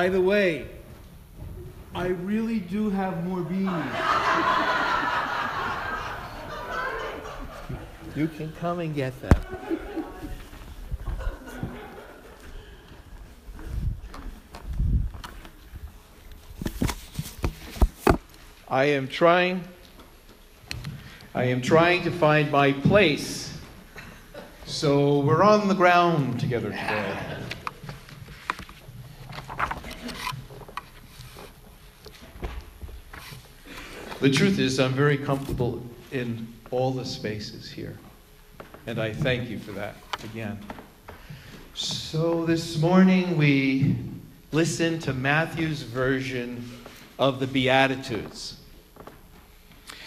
By the way, I really do have more beans. You can come and get them. I am trying I am trying to find my place. So we're on the ground together today. The truth is, I'm very comfortable in all the spaces here. And I thank you for that again. So this morning we listened to Matthew's version of the Beatitudes.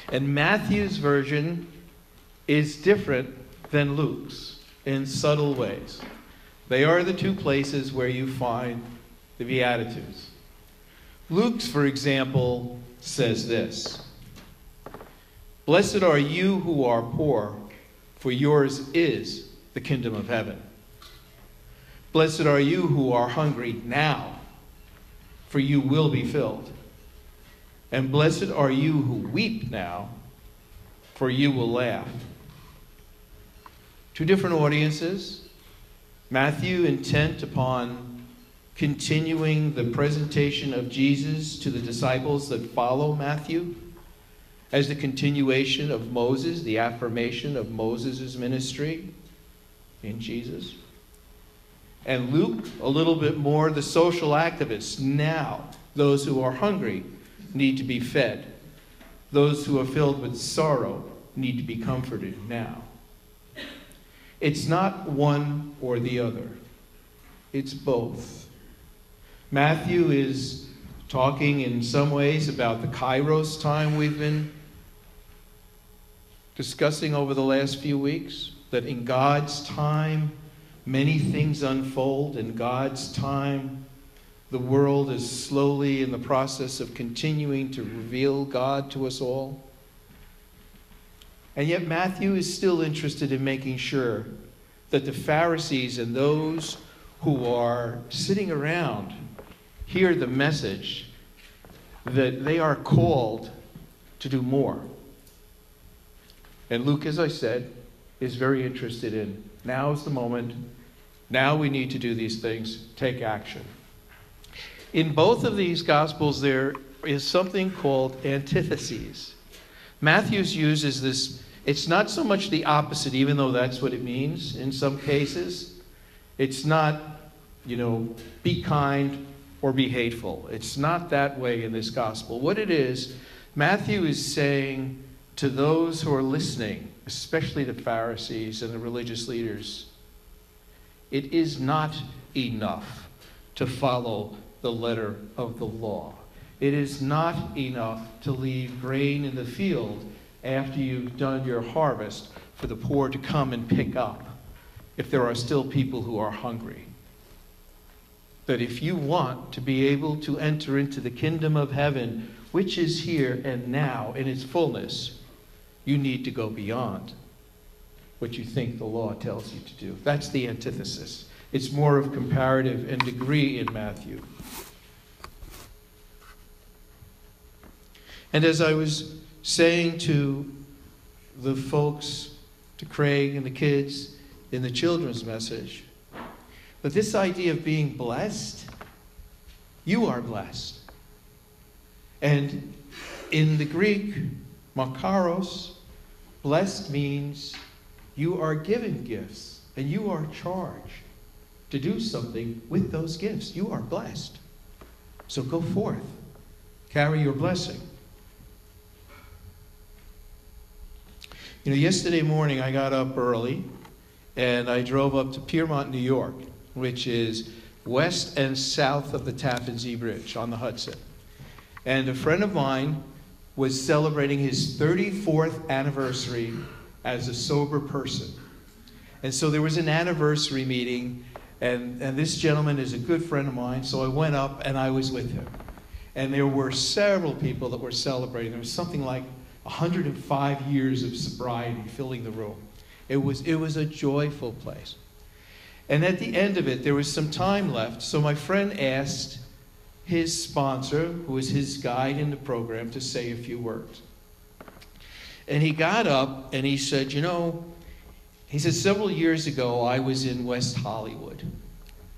And Matthew's version is different than Luke's in subtle ways. They are the two places where you find the Beatitudes. Luke's, for example, says this Blessed are you who are poor, for yours is the kingdom of heaven. Blessed are you who are hungry now, for you will be filled. And blessed are you who weep now, for you will laugh. Two different audiences. Matthew intent upon continuing the presentation of Jesus to the disciples that follow Matthew as the continuation of Moses, the affirmation of Moses' ministry in Jesus. And Luke, a little bit more the social activists. Now, those who are hungry need to be fed. Those who are filled with sorrow need to be comforted now. It's not one or the other, it's both. Matthew is talking in some ways about the kairos time we've been discussing over the last few weeks that in God's time, many things unfold. In God's time, the world is slowly in the process of continuing to reveal God to us all. And yet, Matthew is still interested in making sure that the Pharisees and those who are sitting around hear the message that they are called to do more. And Luke, as I said, is very interested in now is the moment. Now we need to do these things. Take action. In both of these Gospels, there is something called antitheses. Matthew's uses this, it's not so much the opposite, even though that's what it means in some cases. It's not, you know, be kind or be hateful. It's not that way in this Gospel. What it is, Matthew is saying, to those who are listening, especially the Pharisees and the religious leaders, it is not enough to follow the letter of the law. It is not enough to leave grain in the field after you've done your harvest for the poor to come and pick up if there are still people who are hungry. That if you want to be able to enter into the kingdom of heaven, which is here and now in its fullness, you need to go beyond what you think the law tells you to do. That's the antithesis. It's more of comparative and degree in Matthew. And as I was saying to the folks, to Craig and the kids in the children's message, but this idea of being blessed, you are blessed. And in the Greek, Makarios, blessed means you are given gifts and you are charged to do something with those gifts. You are blessed. So go forth, carry your blessing. You know, yesterday morning I got up early and I drove up to Piermont, New York, which is west and south of the Tappan Zee Bridge on the Hudson. And a friend of mine was celebrating his 34th anniversary as a sober person. And so there was an anniversary meeting, and, and this gentleman is a good friend of mine, so I went up and I was with him. And there were several people that were celebrating. There was something like 105 years of sobriety filling the room. It was, it was a joyful place. And at the end of it, there was some time left, so my friend asked his sponsor, who was his guide in the program, to say a few words. And he got up and he said, You know, he said, several years ago, I was in West Hollywood.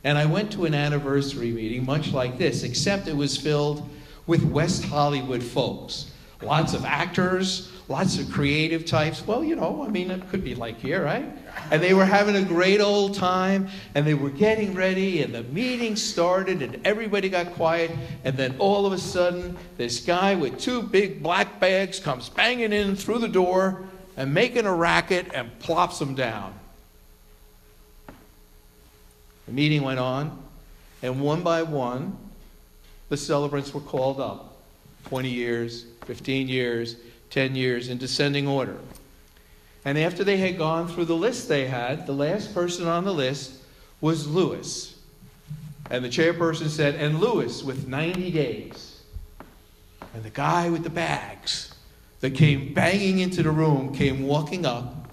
And I went to an anniversary meeting, much like this, except it was filled with West Hollywood folks. Lots of actors, lots of creative types. Well, you know, I mean, it could be like here, right? And they were having a great old time, and they were getting ready, and the meeting started, and everybody got quiet. And then all of a sudden, this guy with two big black bags comes banging in through the door and making a racket and plops them down. The meeting went on, and one by one, the celebrants were called up 20 years, 15 years, 10 years in descending order. And after they had gone through the list they had, the last person on the list was Lewis. And the chairperson said, and Lewis with 90 days. And the guy with the bags that came banging into the room came walking up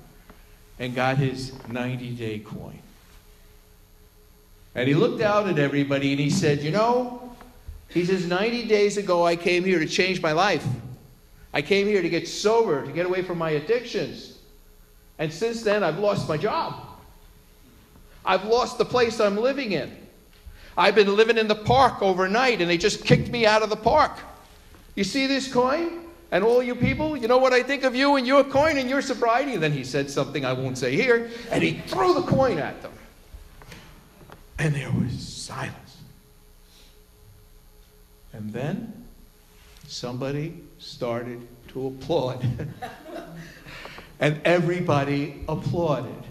and got his 90 day coin. And he looked out at everybody and he said, You know, he says, 90 days ago I came here to change my life. I came here to get sober, to get away from my addictions. And since then, I've lost my job. I've lost the place I'm living in. I've been living in the park overnight and they just kicked me out of the park. You see this coin? And all you people, you know what I think of you and your coin and your sobriety? And then he said something I won't say here, and he threw the coin at them. And there was silence. And then somebody started to applaud. and everybody applauded.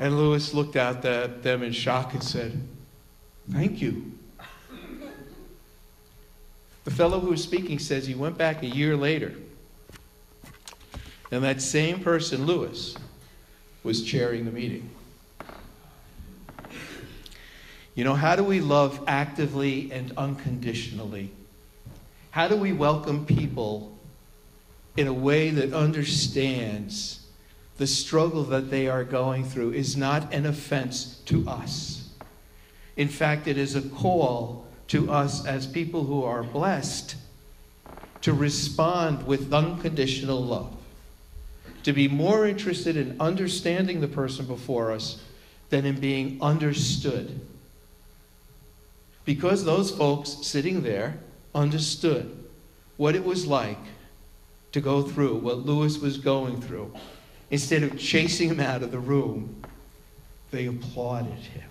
And Lewis looked at them in shock and said, Thank you. The fellow who was speaking says he went back a year later, and that same person, Lewis, was chairing the meeting. You know, how do we love actively and unconditionally? How do we welcome people in a way that understands the struggle that they are going through is not an offense to us? In fact, it is a call to us as people who are blessed to respond with unconditional love, to be more interested in understanding the person before us than in being understood. Because those folks sitting there understood what it was like to go through what Lewis was going through. Instead of chasing him out of the room, they applauded him.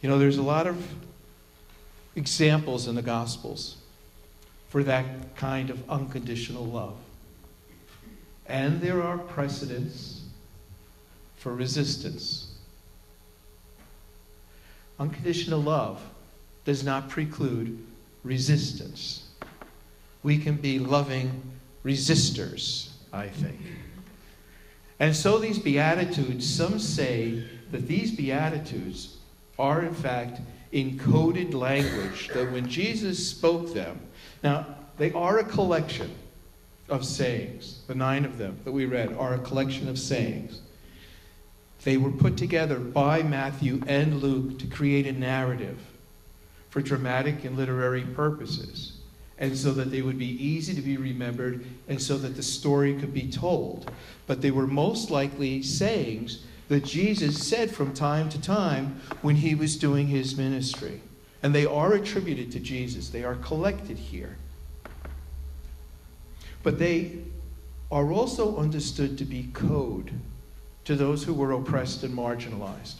You know, there's a lot of examples in the Gospels for that kind of unconditional love. And there are precedents for resistance. Unconditional love does not preclude resistance. We can be loving resistors, I think. And so these Beatitudes, some say that these Beatitudes are in fact encoded language, that when Jesus spoke them, now they are a collection of sayings. The nine of them that we read are a collection of sayings. They were put together by Matthew and Luke to create a narrative for dramatic and literary purposes, and so that they would be easy to be remembered, and so that the story could be told. But they were most likely sayings that Jesus said from time to time when he was doing his ministry. And they are attributed to Jesus, they are collected here. But they are also understood to be code to those who were oppressed and marginalized.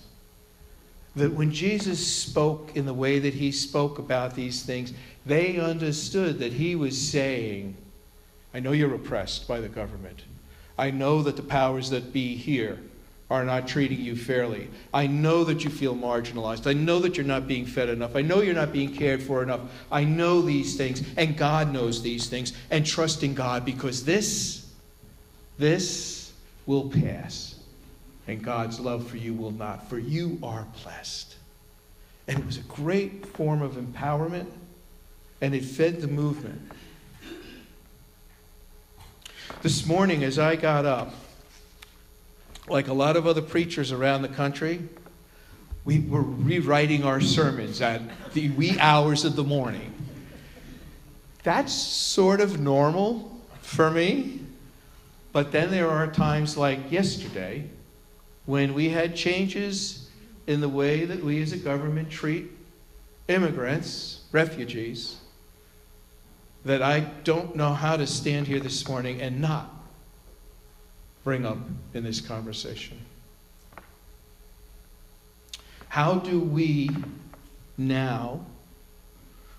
that when Jesus spoke in the way that he spoke about these things, they understood that he was saying, I know you're oppressed by the government. I know that the powers that be here are not treating you fairly. I know that you feel marginalized. I know that you're not being fed enough. I know you're not being cared for enough. I know these things, and God knows these things, and trust in God because this, this will pass, and God's love for you will not, for you are blessed. And it was a great form of empowerment, and it fed the movement. This morning, as I got up, like a lot of other preachers around the country, we were rewriting our sermons at the wee hours of the morning. That's sort of normal for me. But then there are times like yesterday when we had changes in the way that we as a government treat immigrants, refugees, that I don't know how to stand here this morning and not bring up in this conversation. How do we now,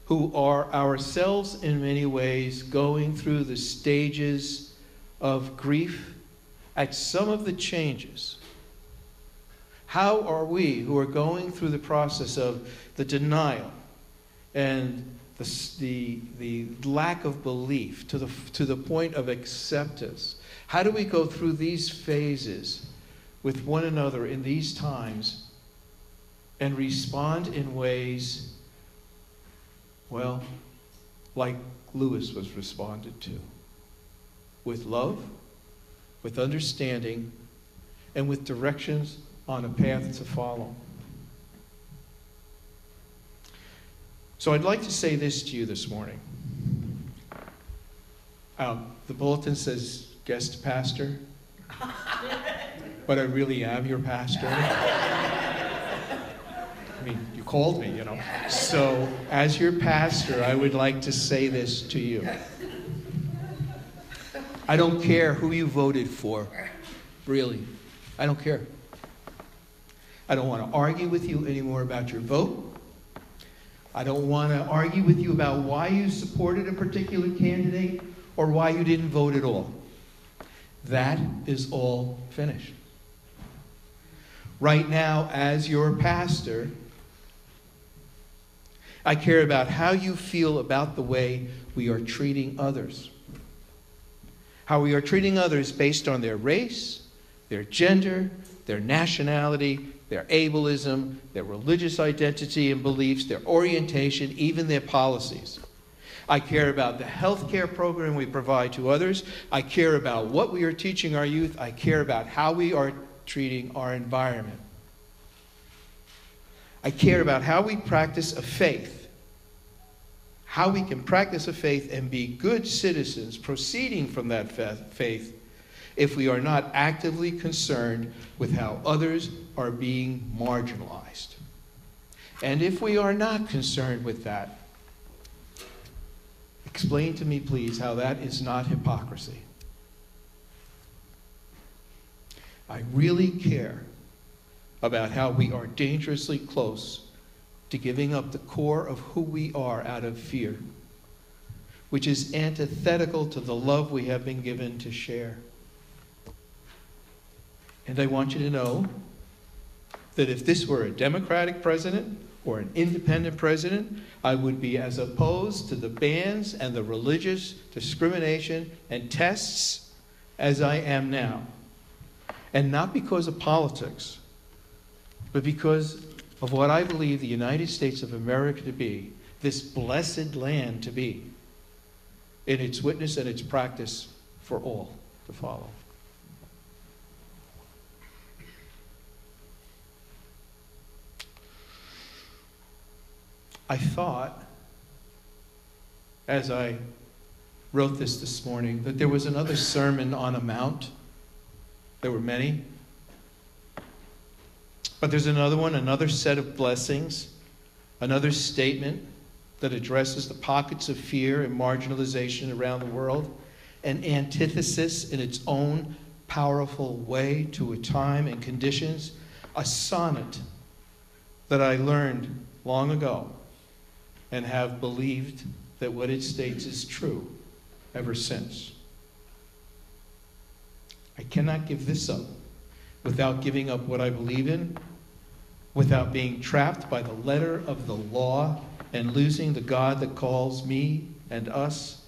who are ourselves in many ways going through the stages of grief at some of the changes, how are we who are going through the process of the denial and the, the, the lack of belief to the, to the point of acceptance, how do we go through these phases with one another in these times and respond in ways, well, like Lewis was responded to? With love, with understanding, and with directions on a path to follow? So I'd like to say this to you this morning. Um, the bulletin says guest pastor, but I really am your pastor. I mean, you called me, you know. So, as your pastor, I would like to say this to you. I don't care who you voted for, really. I don't care. I don't want to argue with you anymore about your vote. I don't want to argue with you about why you supported a particular candidate or why you didn't vote at all. That is all finished. Right now, as your pastor, I care about how you feel about the way we are treating others. How we are treating others based on their race, their gender, their nationality, their ableism, their religious identity and beliefs, their orientation, even their policies. I care about the health care program we provide to others. I care about what we are teaching our youth. I care about how we are treating our environment. I care about how we practice a faith, how we can practice a faith and be good citizens proceeding from that faith if we are not actively concerned with how others are being marginalized. And if we are not concerned with that, Explain to me, please, how that is not hypocrisy. I really care about how we are dangerously close to giving up the core of who we are out of fear, which is antithetical to the love we have been given to share. And I want you to know that if this were a Democratic president, or an independent president, I would be as opposed to the bans and the religious discrimination and tests as I am now. And not because of politics, but because of what I believe the United States of America to be, this blessed land to be, in its witness and its practice for all to follow. I thought, as I wrote this this morning, that there was another sermon on a mount. There were many. But there's another one, another set of blessings, another statement that addresses the pockets of fear and marginalization around the world, an antithesis in its own powerful way to a time and conditions, a sonnet that I learned long ago and have believed that what it states is true ever since. I cannot give this up without giving up what I believe in, without being trapped by the letter of the law and losing the God that calls me and us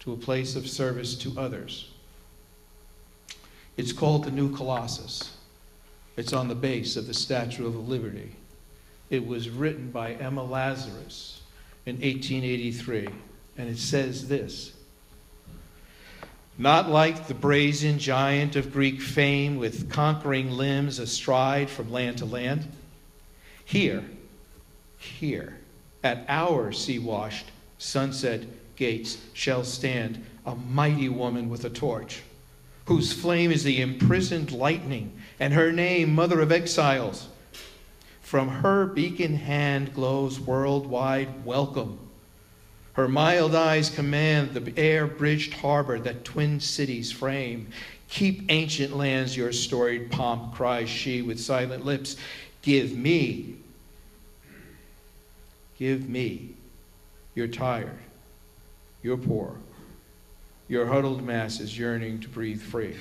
to a place of service to others. It's called the New Colossus. It's on the base of the Statue of Liberty. It was written by Emma Lazarus in 1883, and it says this Not like the brazen giant of Greek fame with conquering limbs astride from land to land. Here, here, at our sea washed sunset gates shall stand a mighty woman with a torch, whose flame is the imprisoned lightning, and her name, Mother of Exiles. From her beacon hand glows worldwide welcome. Her mild eyes command the air bridged harbor that twin cities frame. Keep ancient lands your storied pomp, cries she with silent lips. Give me, give me. You're tired, you're poor, your huddled masses yearning to breathe free.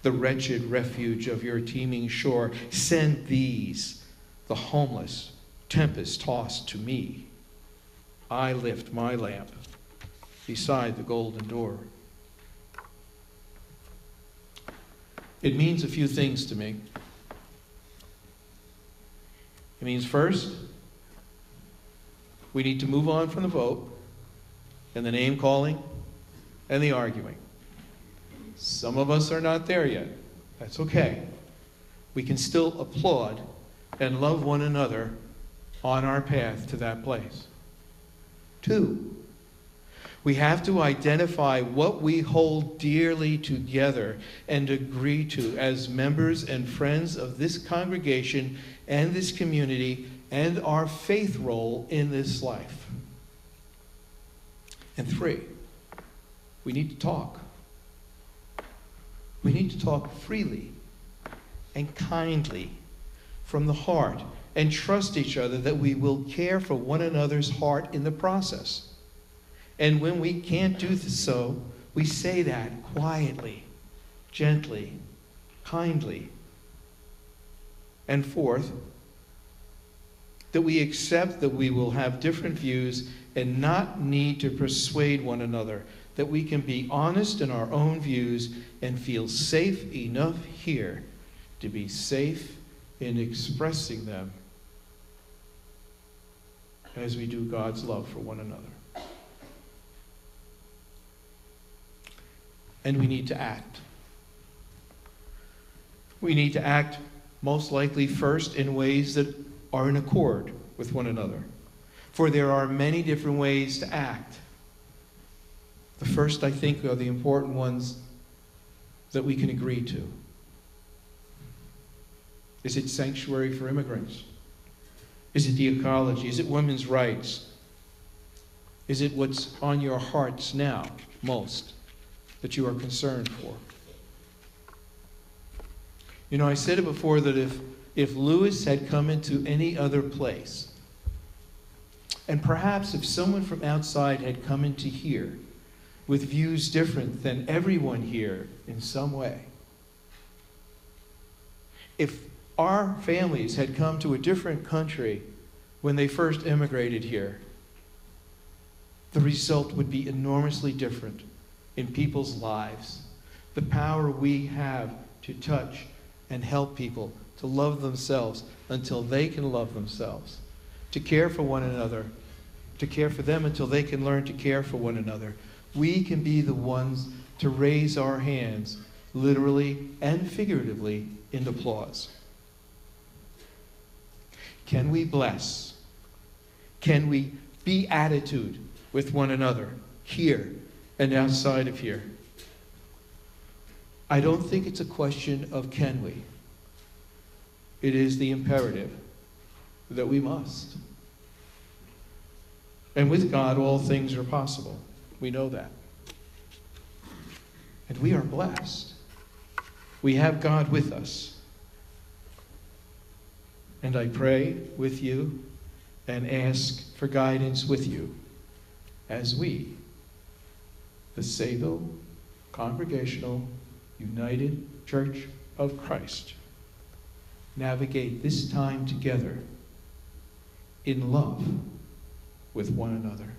The wretched refuge of your teeming shore, send these the homeless, tempest tossed to me. I lift my lamp beside the golden door. It means a few things to me. It means, first, we need to move on from the vote and the name calling and the arguing. Some of us are not there yet. That's okay. We can still applaud and love one another on our path to that place. Two, we have to identify what we hold dearly together and agree to as members and friends of this congregation and this community and our faith role in this life. And three, we need to talk. We need to talk freely and kindly from the heart and trust each other that we will care for one another's heart in the process. And when we can't do so, we say that quietly, gently, kindly. And fourth, that we accept that we will have different views and not need to persuade one another, that we can be honest in our own views and feel safe enough here to be safe in expressing them as we do God's love for one another. And we need to act. We need to act most likely first in ways that are in accord with one another. For there are many different ways to act. The first, I think, are the important ones that we can agree to. Is it sanctuary for immigrants? Is it the ecology? Is it women's rights? Is it what's on your hearts now most that you are concerned for? You know, I said it before that if, if Lewis had come into any other place, and perhaps if someone from outside had come into here with views different than everyone here in some way, if our families had come to a different country when they first immigrated here, the result would be enormously different in people's lives. The power we have to touch and help people to love themselves until they can love themselves, to care for one another, to care for them until they can learn to care for one another. We can be the ones to raise our hands, literally and figuratively, in applause. Can we bless? Can we be attitude with one another here and outside of here? I don't think it's a question of can we. It is the imperative that we must. And with God, all things are possible. We know that. And we are blessed. We have God with us. And I pray with you and ask for guidance with you as we, the Sayville Congregational United Church of Christ, navigate this time together in love with one another.